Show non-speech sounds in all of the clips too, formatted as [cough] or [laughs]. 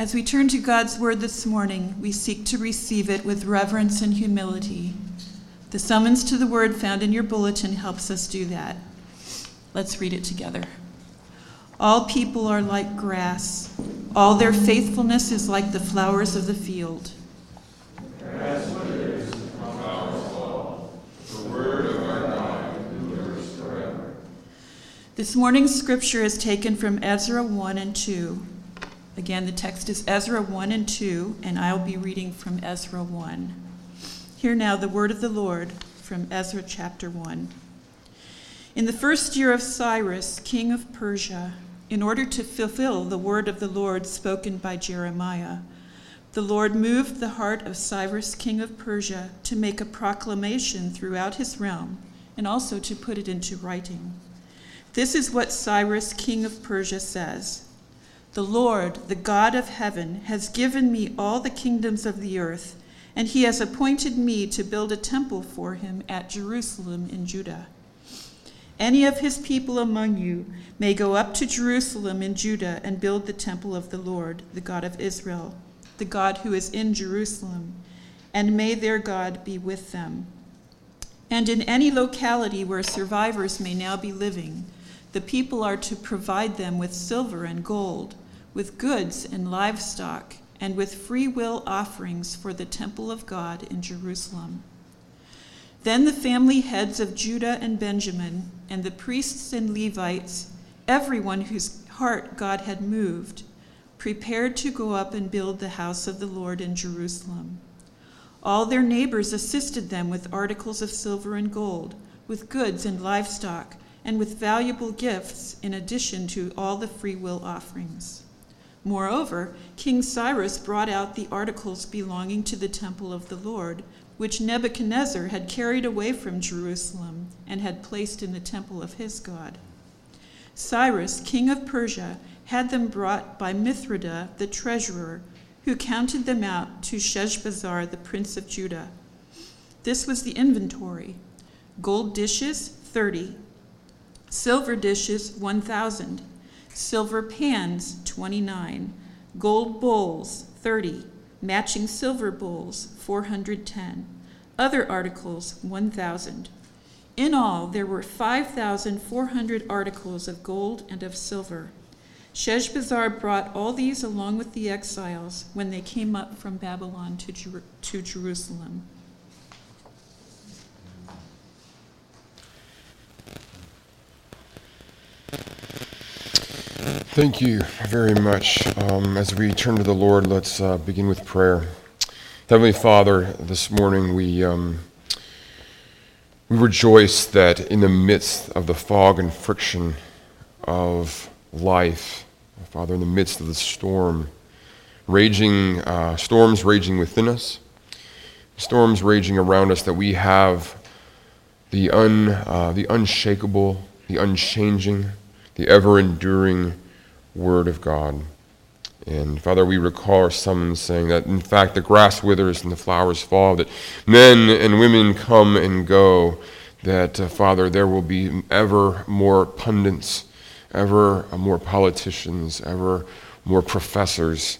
As we turn to God's word this morning, we seek to receive it with reverence and humility. The summons to the word found in your bulletin helps us do that. Let's read it together. All people are like grass, all their faithfulness is like the flowers of the field. This morning's scripture is taken from Ezra 1 and 2. Again, the text is Ezra 1 and 2, and I'll be reading from Ezra 1. Hear now the word of the Lord from Ezra chapter 1. In the first year of Cyrus, king of Persia, in order to fulfill the word of the Lord spoken by Jeremiah, the Lord moved the heart of Cyrus, king of Persia, to make a proclamation throughout his realm and also to put it into writing. This is what Cyrus, king of Persia, says The Lord, the God of heaven, has given me all the kingdoms of the earth, and he has appointed me to build a temple for him at Jerusalem in Judah. Any of his people among you may go up to Jerusalem in Judah and build the temple of the Lord, the God of Israel, the God who is in Jerusalem, and may their God be with them. And in any locality where survivors may now be living, the people are to provide them with silver and gold, with goods and livestock, and with free will offerings for the temple of God in Jerusalem. Then the family heads of Judah and Benjamin, and the priests and Levites, everyone whose heart God had moved, prepared to go up and build the house of the Lord in Jerusalem. All their neighbors assisted them with articles of silver and gold, with goods and livestock and with valuable gifts in addition to all the freewill offerings. Moreover, King Cyrus brought out the articles belonging to the temple of the Lord, which Nebuchadnezzar had carried away from Jerusalem and had placed in the temple of his God. Cyrus, king of Persia, had them brought by Mithredath the treasurer, who counted them out to Sheshbazzar the prince of Judah. This was the inventory gold dishes, 30 silver dishes 1000 silver pans 29 gold bowls 30 matching silver bowls 410 other articles 1000 in all there were 5400 articles of gold and of silver Sheshbazzar brought all these along with the exiles when they came up from Babylon to, Jer- to Jerusalem. Thank you very much. Um, as we turn to the Lord, let's uh, begin with prayer. Heavenly Father, this morning we, um, we rejoice that in the midst of the fog and friction of life, Father, in the midst of the storm, raging, uh, storms raging within us, storms raging around us, that we have the, un, uh, the unshakable, the unchanging, the ever enduring Word of God. And Father, we recall our summons saying that, in fact, the grass withers and the flowers fall, that men and women come and go, that, uh, Father, there will be ever more pundits, ever more politicians, ever more professors.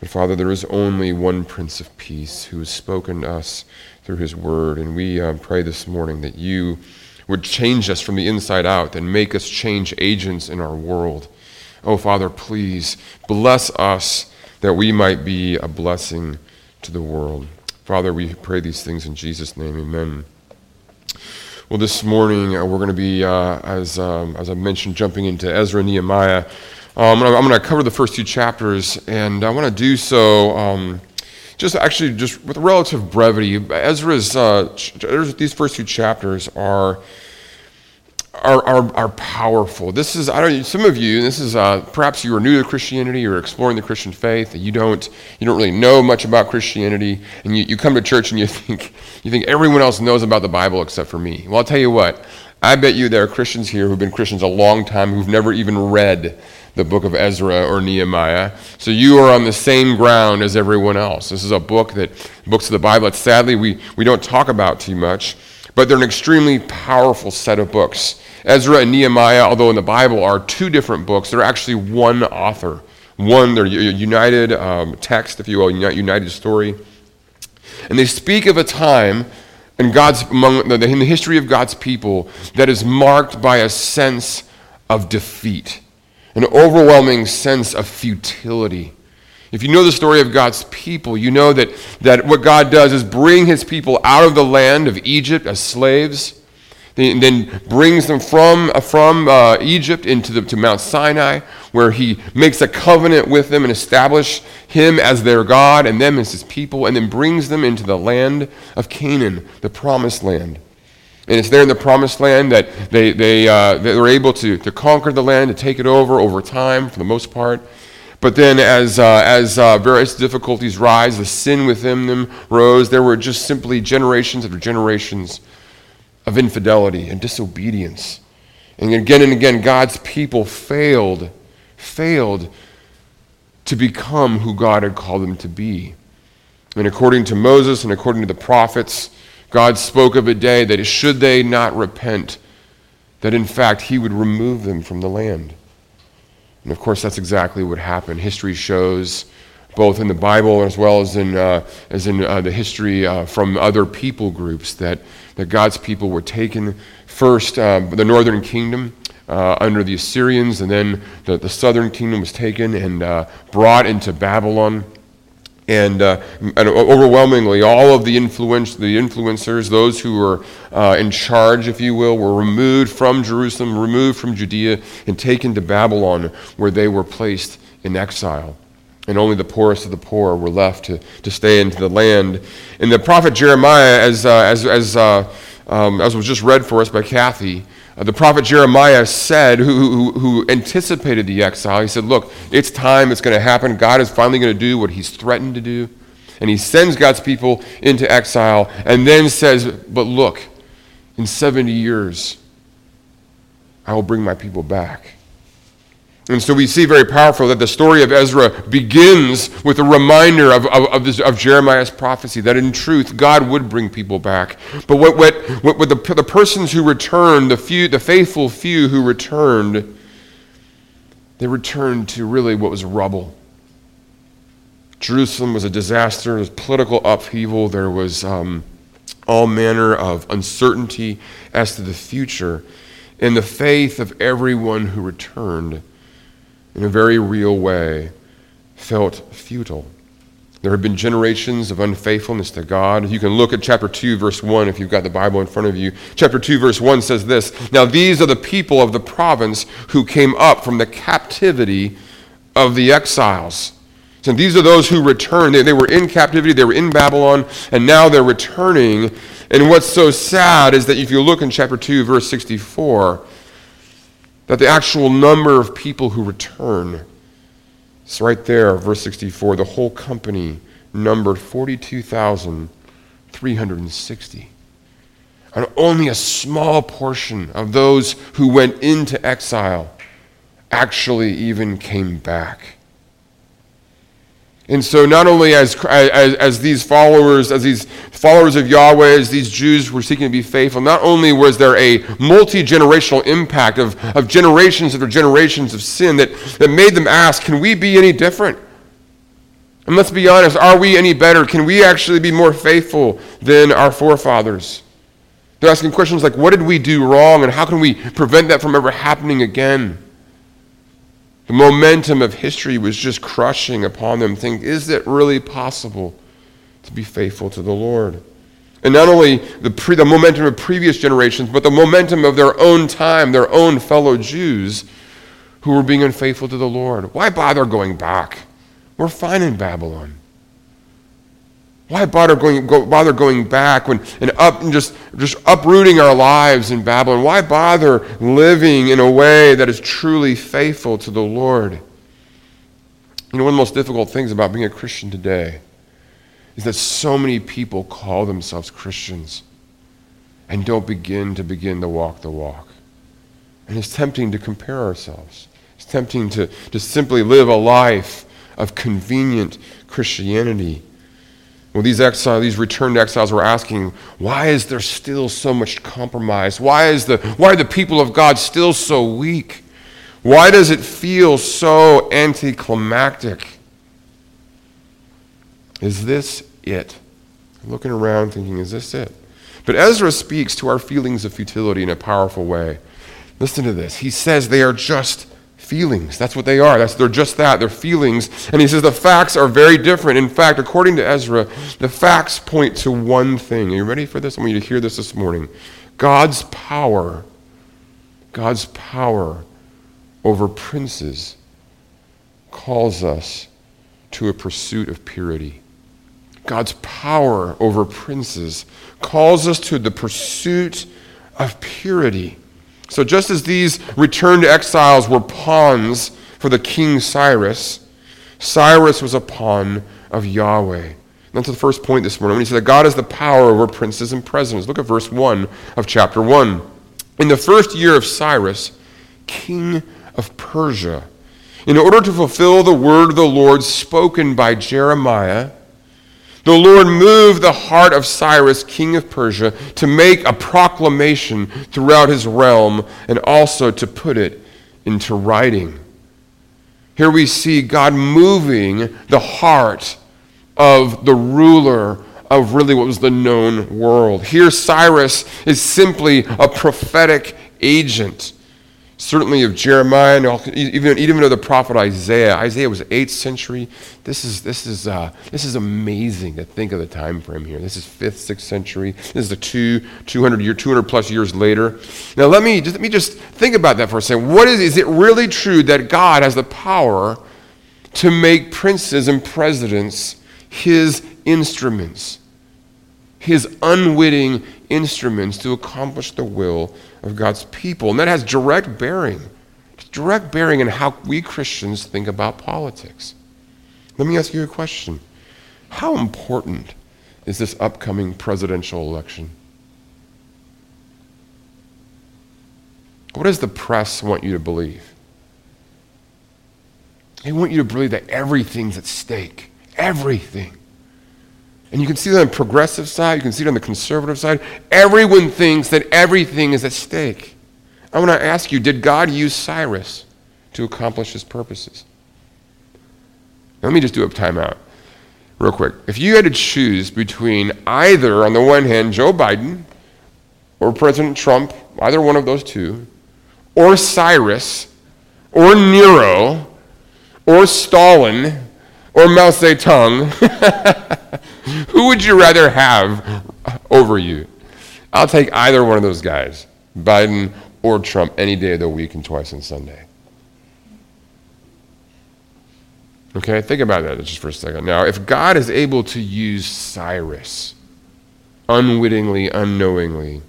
But Father, there is only one Prince of Peace who has spoken to us through his word. And we uh, pray this morning that you would change us from the inside out and make us change agents in our world. Oh, Father, please bless us that we might be a blessing to the world. Father, we pray these things in Jesus' name. Amen. Well, this morning uh, we're going to be, uh, as, um, as I mentioned, jumping into Ezra and Nehemiah. Um, I'm going to cover the first two chapters, and I want to do so um, just actually just with relative brevity. Ezra's uh, ch- these first two chapters are are, are, are powerful. This is, I don't some of you, this is, uh, perhaps you are new to Christianity or exploring the Christian faith, and you don't, you don't really know much about Christianity, and you, you come to church and you [laughs] think, you think everyone else knows about the Bible except for me. Well, I'll tell you what, I bet you there are Christians here who've been Christians a long time who've never even read the book of Ezra or Nehemiah. So you are on the same ground as everyone else. This is a book that, books of the Bible that sadly we, we don't talk about too much, but they're an extremely powerful set of books. Ezra and Nehemiah, although in the Bible are two different books, they're actually one author, one, they're united um, text, if you will, united story. And they speak of a time in, God's, among, in the history of God's people that is marked by a sense of defeat, an overwhelming sense of futility. If you know the story of God's people, you know that, that what God does is bring his people out of the land of Egypt as slaves and then brings them from, uh, from uh, Egypt into the, to Mount Sinai, where he makes a covenant with them and establish him as their God and them as his people, and then brings them into the land of Canaan, the promised land. And it's there in the promised land that they, they, uh, they're able to, to conquer the land, to take it over over time for the most part. But then, as, uh, as uh, various difficulties rise, the sin within them rose. There were just simply generations after generations of infidelity and disobedience. And again and again, God's people failed, failed to become who God had called them to be. And according to Moses and according to the prophets, God spoke of a day that should they not repent, that in fact he would remove them from the land. And of course, that's exactly what happened. History shows, both in the Bible as well as in, uh, as in uh, the history uh, from other people groups, that that God's people were taken first, uh, the northern kingdom uh, under the Assyrians, and then the, the southern kingdom was taken and uh, brought into Babylon. And, and, overwhelmingly, all of the, influence, the influencers, those who were in charge, if you will, were removed from Jerusalem, removed from Judea, and taken to Babylon, where they were placed in exile and only the poorest of the poor were left to, to stay into the land. And the prophet Jeremiah, as, uh, as, as, uh, um, as was just read for us by Kathy, uh, the prophet Jeremiah said, who, who, who anticipated the exile, he said, Look, it's time, it's going to happen. God is finally going to do what he's threatened to do. And he sends God's people into exile and then says, But look, in 70 years, I will bring my people back. And so we see very powerful that the story of Ezra begins with a reminder of, of, of, this, of Jeremiah's prophecy that in truth God would bring people back. But what, what, what, what the, the persons who returned, the, few, the faithful few who returned, they returned to really what was rubble. Jerusalem was a disaster, there was political upheaval, there was um, all manner of uncertainty as to the future. And the faith of everyone who returned in a very real way, felt futile. There have been generations of unfaithfulness to God. You can look at chapter 2, verse 1, if you've got the Bible in front of you. Chapter 2, verse 1 says this Now these are the people of the province who came up from the captivity of the exiles. So these are those who returned. They, they were in captivity, they were in Babylon, and now they're returning. And what's so sad is that if you look in chapter 2, verse 64, that the actual number of people who return, it's right there, verse 64, the whole company numbered 42,360. And only a small portion of those who went into exile actually even came back. And so, not only as, as, as, these followers, as these followers of Yahweh, as these Jews were seeking to be faithful, not only was there a multi generational impact of, of generations after generations of sin that, that made them ask, can we be any different? And let's be honest, are we any better? Can we actually be more faithful than our forefathers? They're asking questions like, what did we do wrong, and how can we prevent that from ever happening again? The momentum of history was just crushing upon them. Think, is it really possible to be faithful to the Lord? And not only the, pre, the momentum of previous generations, but the momentum of their own time, their own fellow Jews who were being unfaithful to the Lord. Why bother going back? We're fine in Babylon. Why bother going, go, bother going back when, and, up, and just, just uprooting our lives in Babylon? Why bother living in a way that is truly faithful to the Lord? You know, one of the most difficult things about being a Christian today is that so many people call themselves Christians and don't begin to begin to walk the walk. And it's tempting to compare ourselves. It's tempting to, to simply live a life of convenient Christianity well, these exiles, these returned exiles were asking, why is there still so much compromise? Why, is the, why are the people of God still so weak? Why does it feel so anticlimactic? Is this it? Looking around thinking, is this it? But Ezra speaks to our feelings of futility in a powerful way. Listen to this. He says they are just feelings. That's what they are. That's, they're just that. They're feelings. And he says the facts are very different. In fact, according to Ezra, the facts point to one thing. Are you ready for this? I want you to hear this this morning. God's power, God's power over princes calls us to a pursuit of purity. God's power over princes calls us to the pursuit of purity. So, just as these returned exiles were pawns for the king Cyrus, Cyrus was a pawn of Yahweh. That's the first point this morning. When he said that God has the power over princes and presidents. Look at verse 1 of chapter 1. In the first year of Cyrus, king of Persia, in order to fulfill the word of the Lord spoken by Jeremiah, the Lord moved the heart of Cyrus, king of Persia, to make a proclamation throughout his realm and also to put it into writing. Here we see God moving the heart of the ruler of really what was the known world. Here, Cyrus is simply a prophetic agent certainly of Jeremiah, and even, even of the prophet Isaiah. Isaiah was 8th century. This is, this, is, uh, this is amazing to think of the time frame here. This is 5th, 6th century. This is the two, 200, year, 200 plus years later. Now, let me, just, let me just think about that for a second. What is, is it really true that God has the power to make princes and presidents his instruments? His unwitting instruments to accomplish the will of God's people. And that has direct bearing, direct bearing in how we Christians think about politics. Let me ask you a question. How important is this upcoming presidential election? What does the press want you to believe? They want you to believe that everything's at stake. Everything. And you can see that on the progressive side, you can see it on the conservative side. Everyone thinks that everything is at stake. I want to ask you did God use Cyrus to accomplish his purposes? Let me just do a timeout real quick. If you had to choose between either, on the one hand, Joe Biden or President Trump, either one of those two, or Cyrus, or Nero, or Stalin, or Mao Zedong, [laughs] who would you rather have over you? I'll take either one of those guys, Biden or Trump, any day of the week and twice on Sunday. Okay, think about that just for a second. Now, if God is able to use Cyrus unwittingly, unknowingly,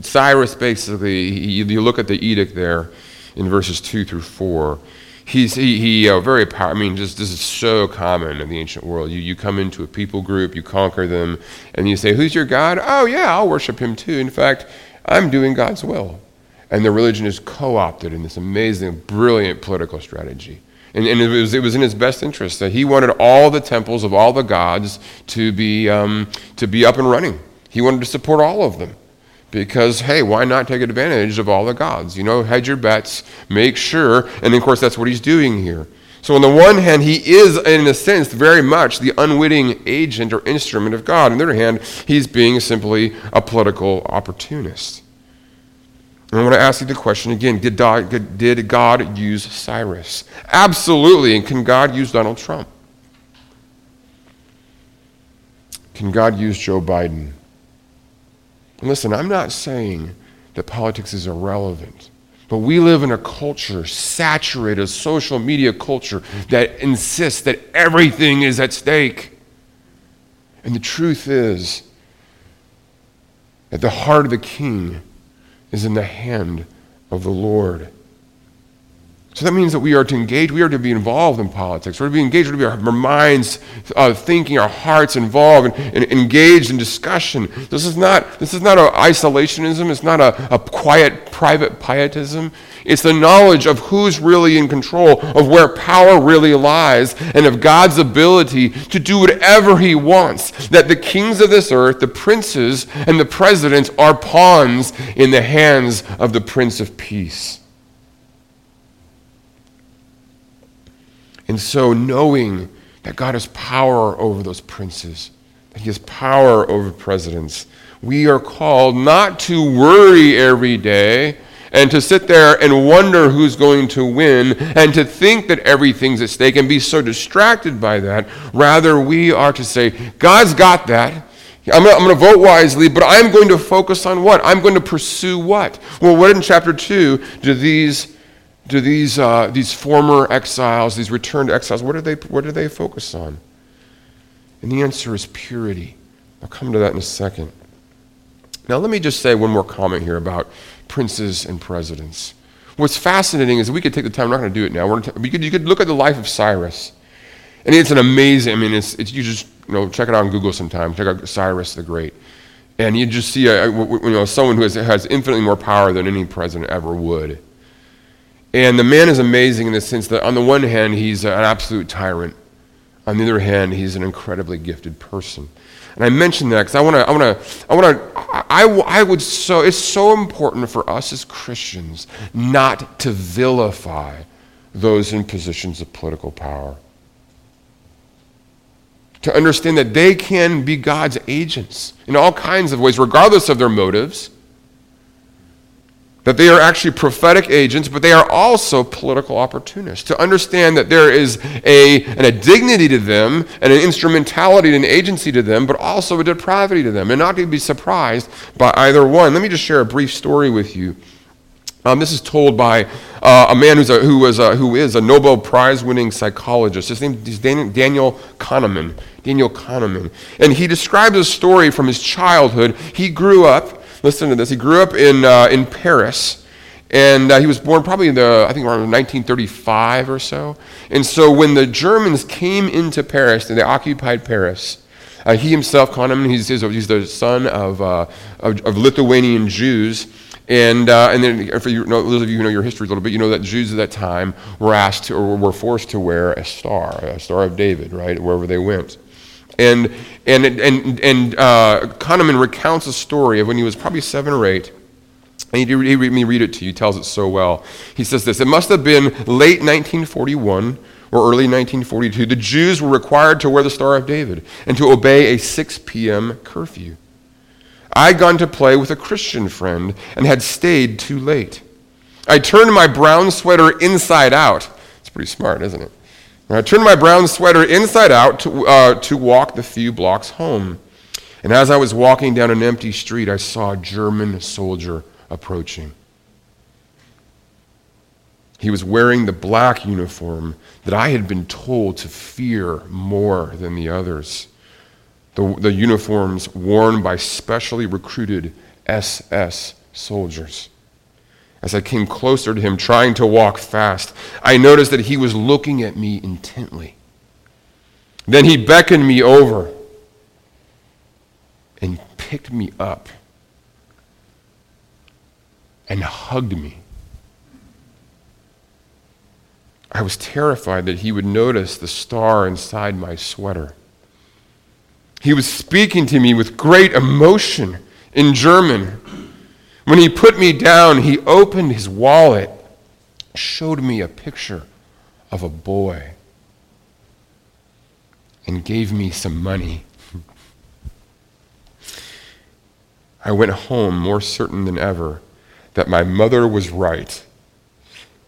Cyrus basically, you look at the edict there in verses 2 through 4 he's he, he uh, very powerful. I mean, just this is so common in the ancient world. You you come into a people group, you conquer them, and you say, "Who's your God?" Oh yeah, I'll worship him too. In fact, I'm doing God's will, and the religion is co-opted in this amazing, brilliant political strategy. And, and it, was, it was in his best interest that he wanted all the temples of all the gods to be, um, to be up and running. He wanted to support all of them because hey why not take advantage of all the gods you know hedge your bets make sure and of course that's what he's doing here so on the one hand he is in a sense very much the unwitting agent or instrument of god on the other hand he's being simply a political opportunist and I want to ask you the question again did God, did God use Cyrus? Absolutely. And can God use Donald Trump? Can God use Joe Biden? Listen, I'm not saying that politics is irrelevant. But we live in a culture, saturated social media culture, that insists that everything is at stake. And the truth is that the heart of the king is in the hand of the Lord. So that means that we are to engage, we are to be involved in politics. We're to be engaged, we're to be our, minds uh, thinking, our hearts involved and, and, engaged in discussion. This is not, this is not an isolationism, it's not a, a quiet, private pietism. It's the knowledge of who's really in control, of where power really lies, and of God's ability to do whatever He wants. That the kings of this earth, the princes, and the presidents are pawns in the hands of the Prince of Peace. And so, knowing that God has power over those princes, that He has power over presidents, we are called not to worry every day and to sit there and wonder who's going to win and to think that everything's at stake and be so distracted by that. Rather, we are to say, God's got that. I'm going to vote wisely, but I'm going to focus on what? I'm going to pursue what? Well, what in chapter 2 do these, do these, uh, these former exiles, these returned exiles, what do, they, what do they focus on? And the answer is purity. I'll come to that in a second. Now, let me just say one more comment here about princes and presidents. What's fascinating is we could take the time, we're not going to do it now. We're you, could, you could look at the life of Cyrus. And it's an amazing, I mean, it's, it's, you just, you know, check it out on Google sometime. Check out Cyrus the Great. And you just see, a, you know, someone who has, has infinitely more power than any president ever would. And the man is amazing in the sense that, on the one hand, he's an absolute tyrant. On the other hand, he's an incredibly gifted person. And I mention that because I want to, I want to, I want to, I, I would so, it's so important for us as Christians not to vilify those in positions of political power. To understand that they can be God's agents in all kinds of ways, regardless of their motives that they are actually prophetic agents, but they are also political opportunists. To understand that there is a, an, a dignity to them, and an instrumentality and an agency to them, but also a depravity to them, and not to be surprised by either one. Let me just share a brief story with you. Um, this is told by uh, a man who's a, who, was a, who is a Nobel Prize winning psychologist. His name is Daniel Kahneman. Daniel Kahneman. And he describes a story from his childhood. He grew up Listen to this. He grew up in, uh, in Paris, and uh, he was born probably in the, I think around 1935 or so. And so when the Germans came into Paris and they occupied Paris, uh, he himself, Kahneman, he's, he's the son of, uh, of, of, Lithuanian Jews. And, uh, and then, for you, those of you who know your history a little bit, you know that Jews at that time were asked to, or were forced to wear a star, a Star of David, right, wherever they went. And, and, and, and uh, Kahneman recounts a story of when he was probably seven or eight. And he, he, let me read it to you. He tells it so well. He says this It must have been late 1941 or early 1942. The Jews were required to wear the Star of David and to obey a 6 p.m. curfew. I'd gone to play with a Christian friend and had stayed too late. I turned my brown sweater inside out. It's pretty smart, isn't it? I turned my brown sweater inside out to, uh, to walk the few blocks home. And as I was walking down an empty street, I saw a German soldier approaching. He was wearing the black uniform that I had been told to fear more than the others. The, the uniforms worn by specially recruited SS soldiers. As I came closer to him, trying to walk fast, I noticed that he was looking at me intently. Then he beckoned me over and picked me up and hugged me. I was terrified that he would notice the star inside my sweater. He was speaking to me with great emotion in German. When he put me down, he opened his wallet, showed me a picture of a boy, and gave me some money. [laughs] I went home more certain than ever that my mother was right.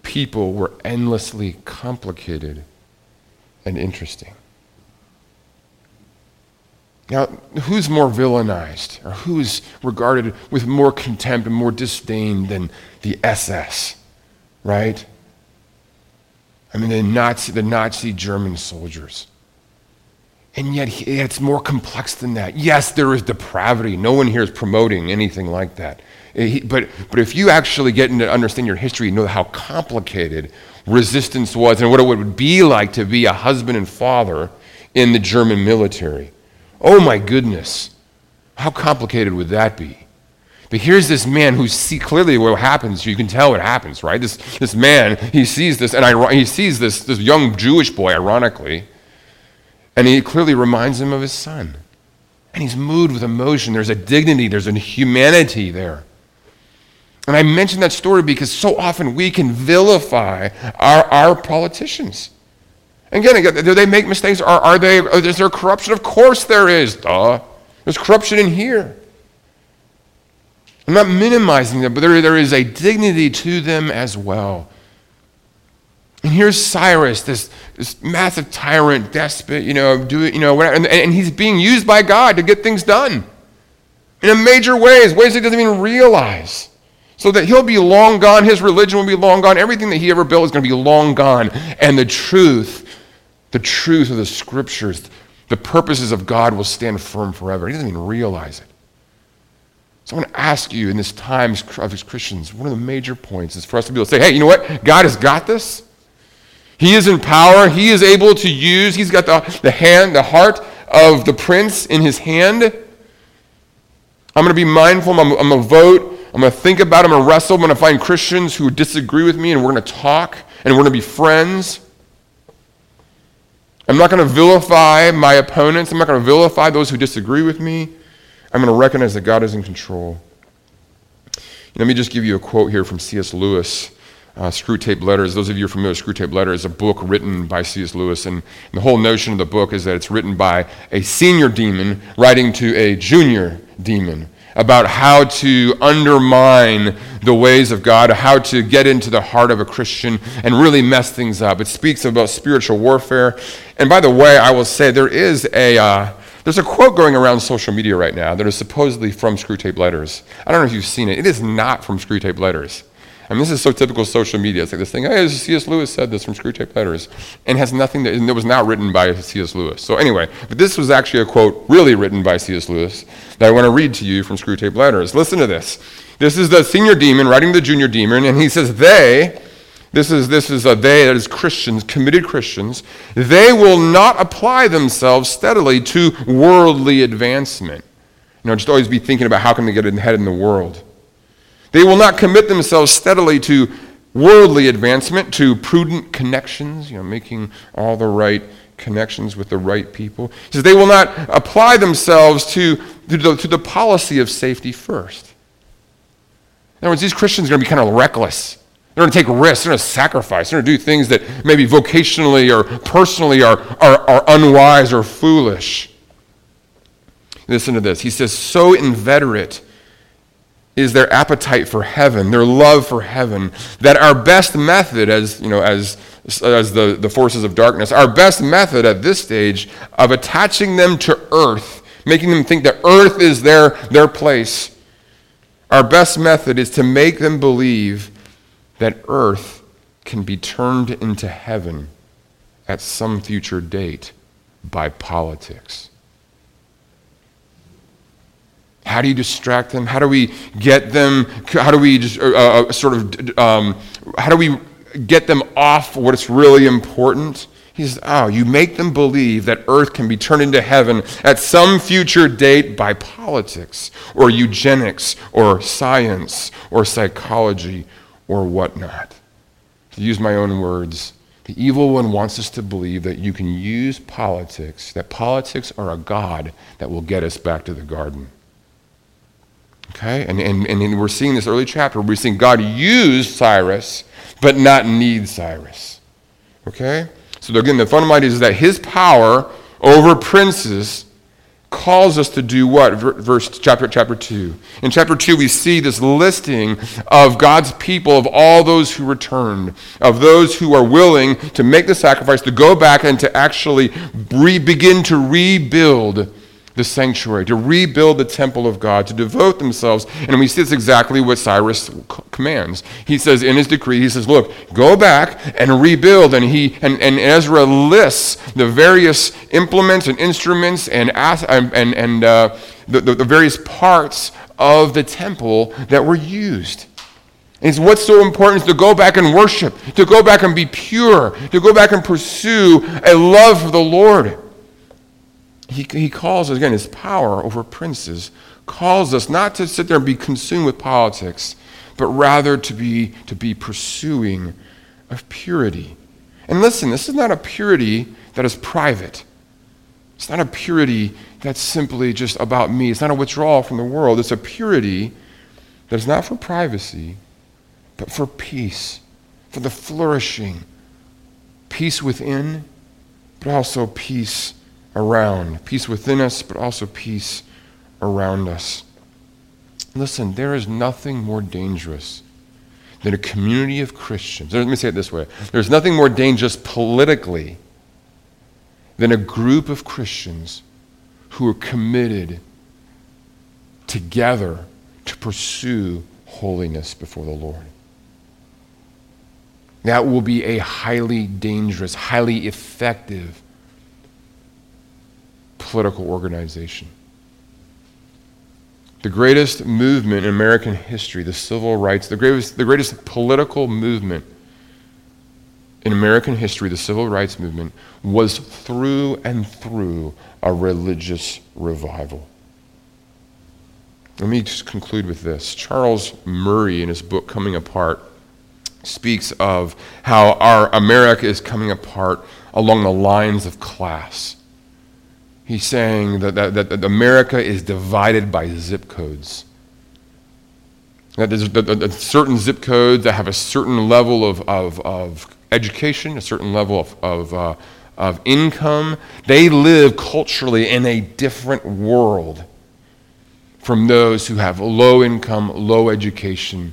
People were endlessly complicated and interesting. Now, who's more villainized or who's regarded with more contempt and more disdain than the SS, right? I mean, the Nazi, the Nazi German soldiers. And yet, it's more complex than that. Yes, there is depravity. No one here is promoting anything like that. Eh, but, but if you actually get into understand your history, you know how complicated resistance was and what it would be like to be a husband and father in the German military. Oh my goodness. How complicated would that be? But here's this man who see clearly what happens. You can tell what happens, right? This, this man, he sees this, and he sees this, this young Jewish boy, ironically, and he clearly reminds him of his son. And he's moved with emotion. There's a dignity, there's a humanity there. And I mention that story because so often we can vilify our, our politicians. And again, do they make mistakes? Are, are they, uh, is there corruption? Of course there is. Duh. There's corruption in here. I'm not minimizing them, but there, there is a dignity to them as well. And here's Cyrus, this, this massive tyrant, despot, you know, do you know, and, and he's being used by God to get things done in a major ways, ways he doesn't even realize. So that he'll be long gone, his religion will be long gone, everything that he ever built is going to be long gone. And the truth, the truth of the scriptures, the purposes of God will stand firm forever. He doesn't even realize it. So I want to ask you in this time of Christians, one of the major points is for us to be able to say, hey, you know what? God has got this. He is in power. He is able to use, he's got the, the hand, the heart of the prince in his hand. I'm going to be mindful. I'm, I'm going to vote. I'm going to think about it. I'm going to wrestle. I'm going to find Christians who disagree with me, and we're going to talk, and we're going to be friends. I'm not going to vilify my opponents. I'm not going to vilify those who disagree with me. I'm going to recognize that God is in control. Let me just give you a quote here from C.S. Lewis uh, Screwtape Letters. Those of you are familiar with Screwtape Letters, is a book written by C.S. Lewis. And the whole notion of the book is that it's written by a senior demon writing to a junior demon about how to undermine the ways of God, how to get into the heart of a Christian and really mess things up. It speaks about spiritual warfare. And by the way, I will say there is a. Uh, there's a quote going around social media right now that is supposedly from Screwtape Letters. I don't know if you've seen it. It is not from Screwtape Letters. I mean, this is so typical social media. It's like this thing, hey, C.S. Lewis said this from Screwtape Letters, and has nothing and it was not written by C.S. Lewis. So anyway, but this was actually a quote really written by C.S. Lewis that I want to read to you from Screwtape Letters. Listen to this. This is the senior demon writing the junior demon, and he says, they, this is, this is a they, that is Christians, committed Christians, they will not apply themselves steadily to worldly advancement. You know, just always be thinking about how can they get ahead in the world. They will not commit themselves steadily to worldly advancement, to prudent connections, you know, making all the right connections with the right people. He says they will not apply themselves to, to, the, to the policy of safety first. In other words, these Christians are going to be kind of reckless. They're going to take risks. They're going to sacrifice. They're going to do things that maybe vocationally or personally are, are, are unwise or foolish. Listen to this. He says, so inveterate is their appetite for heaven, their love for heaven, that our best method as, you know, as, as the, the forces of darkness, our best method at this stage of attaching them to earth, making them think that earth is their, their place, our best method is to make them believe that earth can be turned into heaven at some future date by politics. How do you distract them? How do we get them? How do we just, uh, uh, sort of, um, how do we get them off what's really important? He says, oh, you make them believe that earth can be turned into heaven at some future date by politics or eugenics or science or psychology or whatnot. To use my own words, the evil one wants us to believe that you can use politics, that politics are a God that will get us back to the garden. Okay? And, and, and we're seeing this early chapter, we're seeing God use Cyrus, but not need Cyrus. Okay? So again, the fundamental idea is that his power over princes calls us to do what? Verse chapter chapter 2. In chapter 2 we see this listing of God's people of all those who returned, of those who are willing to make the sacrifice to go back and to actually re- begin to rebuild the sanctuary, to rebuild the temple of God, to devote themselves. And we see this exactly what Cyrus commands. He says in his decree, he says, Look, go back and rebuild. And, he, and, and Ezra lists the various implements and instruments and, and, and uh, the, the, the various parts of the temple that were used. And what's so important is to go back and worship, to go back and be pure, to go back and pursue a love for the Lord he, he calls us, again, his power over princes calls us not to sit there and be consumed with politics, but rather to be, to be pursuing of purity. And listen, this is not a purity that is private. It's not a purity that's simply just about me. It's not a withdrawal from the world. It's a purity that is not for privacy, but for peace, for the flourishing. Peace within but also peace around. Peace within us, but also peace around us. Listen, there is nothing more dangerous than a community of Christians. Let me say it this way there's nothing more dangerous politically than a group of Christians who are committed together to pursue holiness before the Lord. That will be a highly dangerous, highly effective political organization. The greatest movement in American history, the civil rights, the greatest, the greatest political movement in American history, the civil rights movement, was through and through a religious revival. Let me just conclude with this. Charles Murray, in his book Coming Apart, speaks of how our America is coming apart along the lines of class. He's saying that, that, that America is divided by zip codes. That there's that, certain zip codes that have a certain level of, of, of education, a certain level of, of, uh, of income. They live culturally in a different world from those who have low income, low education.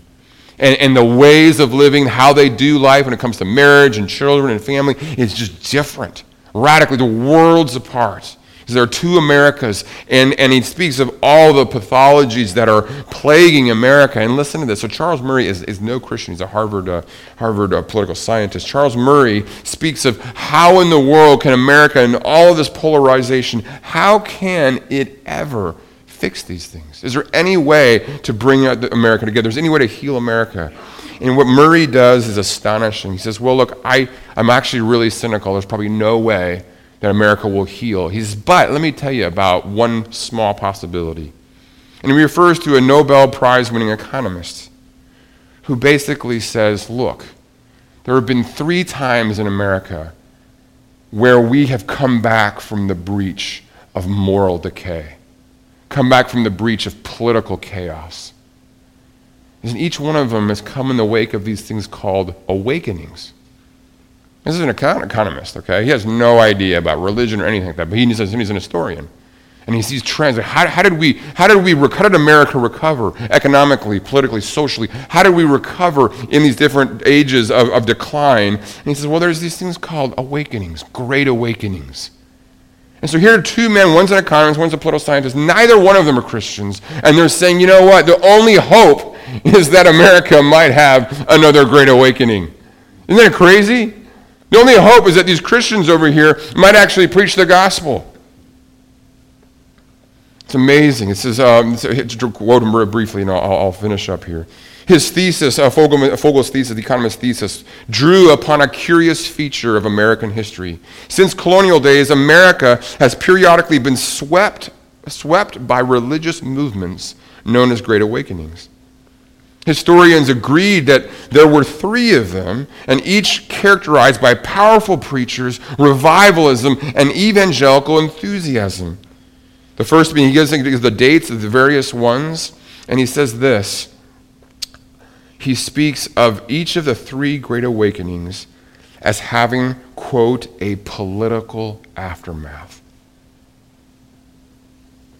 And, and the ways of living, how they do life when it comes to marriage and children and family is just different. Radically, the worlds apart. There are two Americas, and, and he speaks of all the pathologies that are plaguing America. And listen to this. So, Charles Murray is, is no Christian, he's a Harvard, uh, Harvard uh, political scientist. Charles Murray speaks of how in the world can America, and all of this polarization, how can it ever fix these things? Is there any way to bring America together? Is there any way to heal America? And what Murray does is astonishing. He says, Well, look, I, I'm actually really cynical. There's probably no way that America will heal. He says, But let me tell you about one small possibility. And he refers to a Nobel Prize winning economist who basically says, Look, there have been three times in America where we have come back from the breach of moral decay come back from the breach of political chaos. And each one of them has come in the wake of these things called awakenings. This is an economist, okay? He has no idea about religion or anything like that, but he says he's an historian. And he sees trends. How, how, did we, how, did we, how did America recover economically, politically, socially? How did we recover in these different ages of, of decline? And he says, well, there's these things called awakenings, great awakenings. And so here are two men, one's an economist, one's a political scientist. Neither one of them are Christians. And they're saying, you know what? The only hope is that America might have another great awakening. Isn't that crazy? The only hope is that these Christians over here might actually preach the gospel. It's amazing. It says, um, to quote him briefly, and I'll, I'll finish up here. His thesis, uh, Fogel, Fogel's thesis, the economist's thesis, drew upon a curious feature of American history. Since colonial days, America has periodically been swept, swept by religious movements known as Great Awakenings. Historians agreed that there were three of them, and each characterized by powerful preachers, revivalism, and evangelical enthusiasm. The first being, he gives the dates of the various ones, and he says this he speaks of each of the three great awakenings as having, quote, a political aftermath.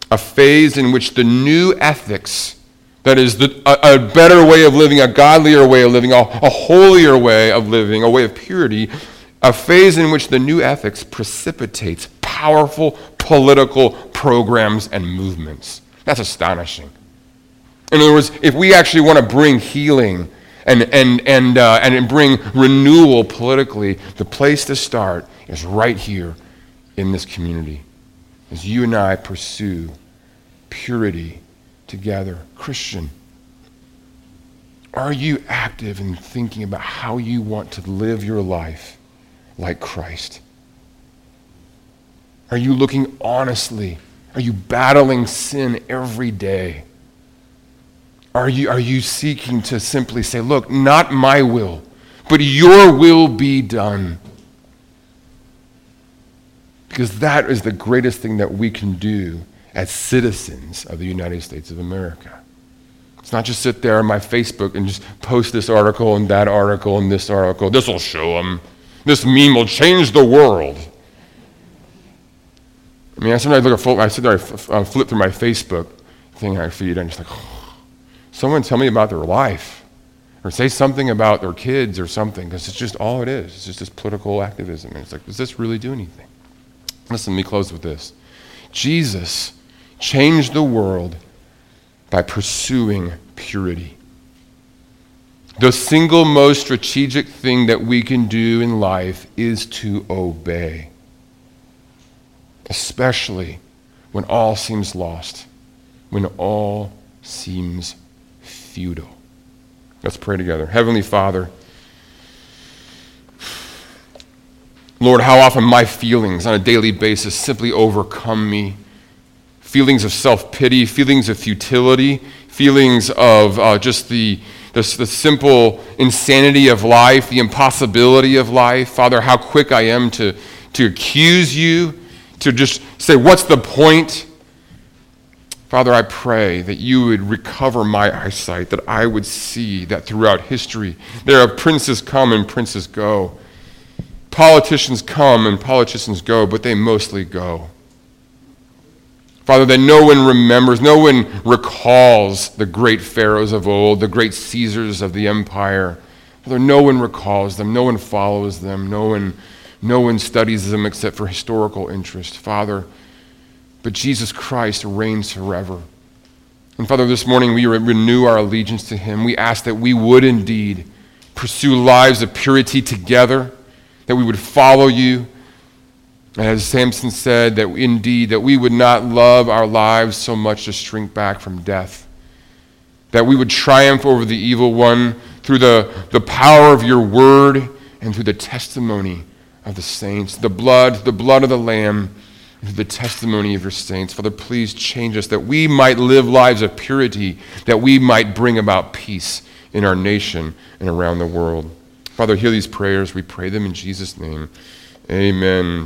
A phase in which the new ethics, that is, the, a, a, better way of living, a godlier way of living, a, a holier way of living, a way of purity, a phase in which the new ethics precipitates powerful political programs and movements. That's astonishing. In other words, if we actually want to bring healing and, and, and, uh, and bring renewal politically, the place to start is right here in this community as you and I pursue purity together. Christian, are you active in thinking about how you want to live your life like Christ? Are you looking honestly? Are you battling sin every day? Are you, are you seeking to simply say, look, not my will, but your will be done? Because that is the greatest thing that we can do as citizens of the United States of America. It's not just sit there on my Facebook and just post this article and that article and this article. This will show them. This meme will change the world. I mean, I sometimes look at, I sit there, I flip through my Facebook thing I feed, and I'm just like, oh, [sighs] someone tell me about their life, or say something about their kids or something, because it's just all it is. It's just this political activism. And it's like, does this really do anything? Listen, let me close with this. Jesus changed the world by pursuing purity. The single most strategic thing that we can do in life is to obey, especially when all seems lost, when all seems futile. Let's pray together. Heavenly Father, Lord, how often my feelings on a daily basis simply overcome me. Feelings of self pity, feelings of futility, feelings of uh, just the, the, the simple insanity of life, the impossibility of life. Father, how quick I am to, to accuse you, to just say, What's the point? Father, I pray that you would recover my eyesight, that I would see that throughout history there are princes come and princes go. Politicians come and politicians go, but they mostly go. Father, that no one remembers, no one recalls the great pharaohs of old, the great Caesars of the empire. Father, no one recalls them, no one follows them, no one, no one studies them except for historical interest. Father, but Jesus Christ reigns forever. And Father, this morning we renew our allegiance to him. We ask that we would indeed pursue lives of purity together, that we would follow you as Samson said, that indeed, that we would not love our lives so much to shrink back from death. That we would triumph over the evil one through the, the power of your word and through the testimony of the saints, the blood, the blood of the Lamb, and through the testimony of your saints. Father, please change us that we might live lives of purity, that we might bring about peace in our nation and around the world. Father, hear these prayers. We pray them in Jesus' name. Amen.